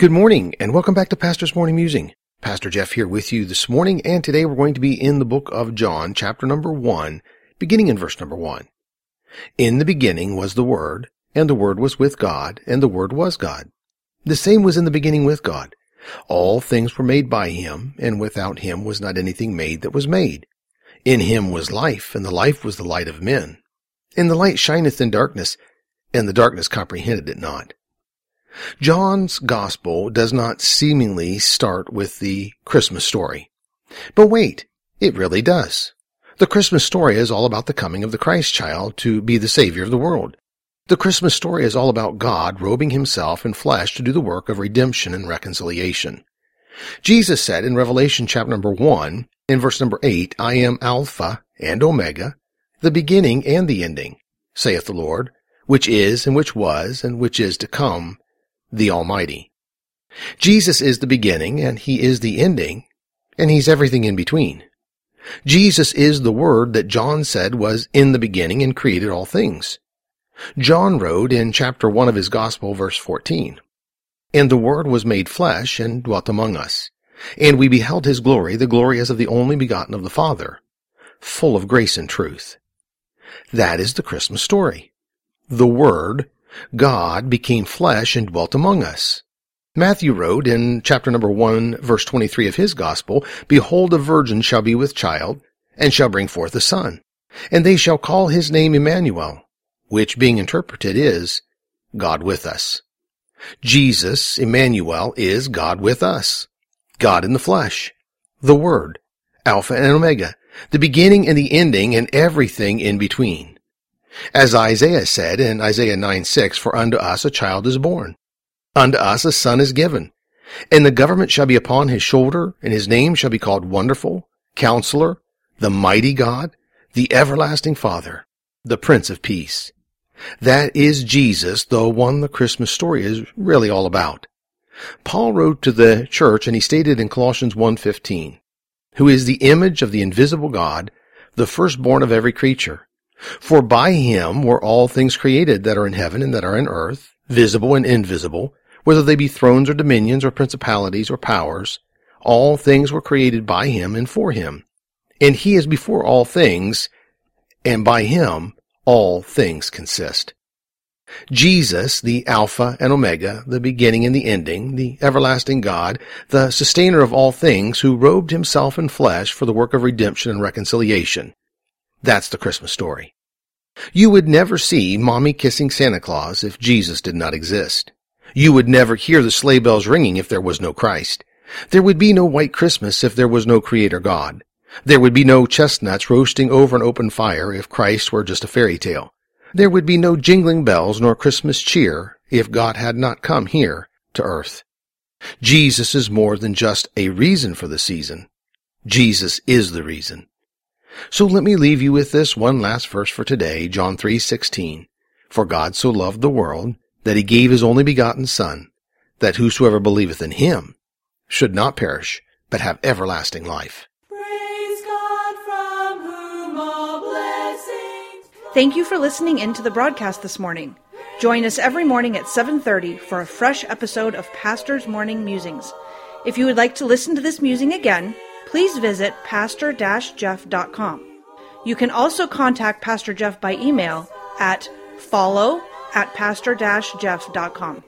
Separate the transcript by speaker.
Speaker 1: Good morning and welcome back to Pastor's Morning Musing. Pastor Jeff here with you this morning and today we're going to be in the book of John, chapter number one, beginning in verse number one. In the beginning was the Word, and the Word was with God, and the Word was God. The same was in the beginning with God. All things were made by him, and without him was not anything made that was made. In him was life, and the life was the light of men. And the light shineth in darkness, and the darkness comprehended it not. John's gospel does not seemingly start with the Christmas story. But wait, it really does. The Christmas story is all about the coming of the Christ child to be the Savior of the world. The Christmas story is all about God robing himself in flesh to do the work of redemption and reconciliation. Jesus said in Revelation chapter number 1, in verse number 8, I am Alpha and Omega, the beginning and the ending, saith the Lord, which is and which was and which is to come, the Almighty. Jesus is the beginning and he is the ending and he's everything in between. Jesus is the word that John said was in the beginning and created all things. John wrote in chapter 1 of his gospel verse 14, And the word was made flesh and dwelt among us. And we beheld his glory, the glory as of the only begotten of the Father, full of grace and truth. That is the Christmas story. The Word God became flesh and dwelt among us. Matthew wrote in chapter number 1, verse 23 of his gospel, Behold, a virgin shall be with child, and shall bring forth a son, and they shall call his name Emmanuel, which being interpreted is God with us. Jesus, Emmanuel, is God with us. God in the flesh. The Word. Alpha and Omega. The beginning and the ending and everything in between. As Isaiah said in Isaiah 9 6, For unto us a child is born, unto us a son is given, and the government shall be upon his shoulder, and his name shall be called Wonderful, Counselor, the Mighty God, the Everlasting Father, the Prince of Peace. That is Jesus, the one the Christmas story is really all about. Paul wrote to the church and he stated in Colossians 1:15, who is the image of the invisible God, the firstborn of every creature. For by him were all things created that are in heaven and that are in earth, visible and invisible, whether they be thrones or dominions or principalities or powers. All things were created by him and for him. And he is before all things, and by him all things consist. Jesus, the Alpha and Omega, the beginning and the ending, the everlasting God, the sustainer of all things, who robed himself in flesh for the work of redemption and reconciliation. That's the Christmas story. You would never see mommy kissing Santa Claus if Jesus did not exist. You would never hear the sleigh bells ringing if there was no Christ. There would be no white Christmas if there was no Creator God. There would be no chestnuts roasting over an open fire if Christ were just a fairy tale. There would be no jingling bells nor Christmas cheer if God had not come here to earth. Jesus is more than just a reason for the season. Jesus is the reason. So let me leave you with this one last verse for today, John 3:16. For God so loved the world that he gave his only begotten son, that whosoever believeth in him should not perish, but have everlasting life. Praise God from whom all blessings.
Speaker 2: Thank you for listening in to the broadcast this morning. Join us every morning at 7:30 for a fresh episode of Pastor's Morning Musings. If you would like to listen to this musing again, please visit pastor-jeff.com. You can also contact Pastor Jeff by email at follow at pastor-jeff.com.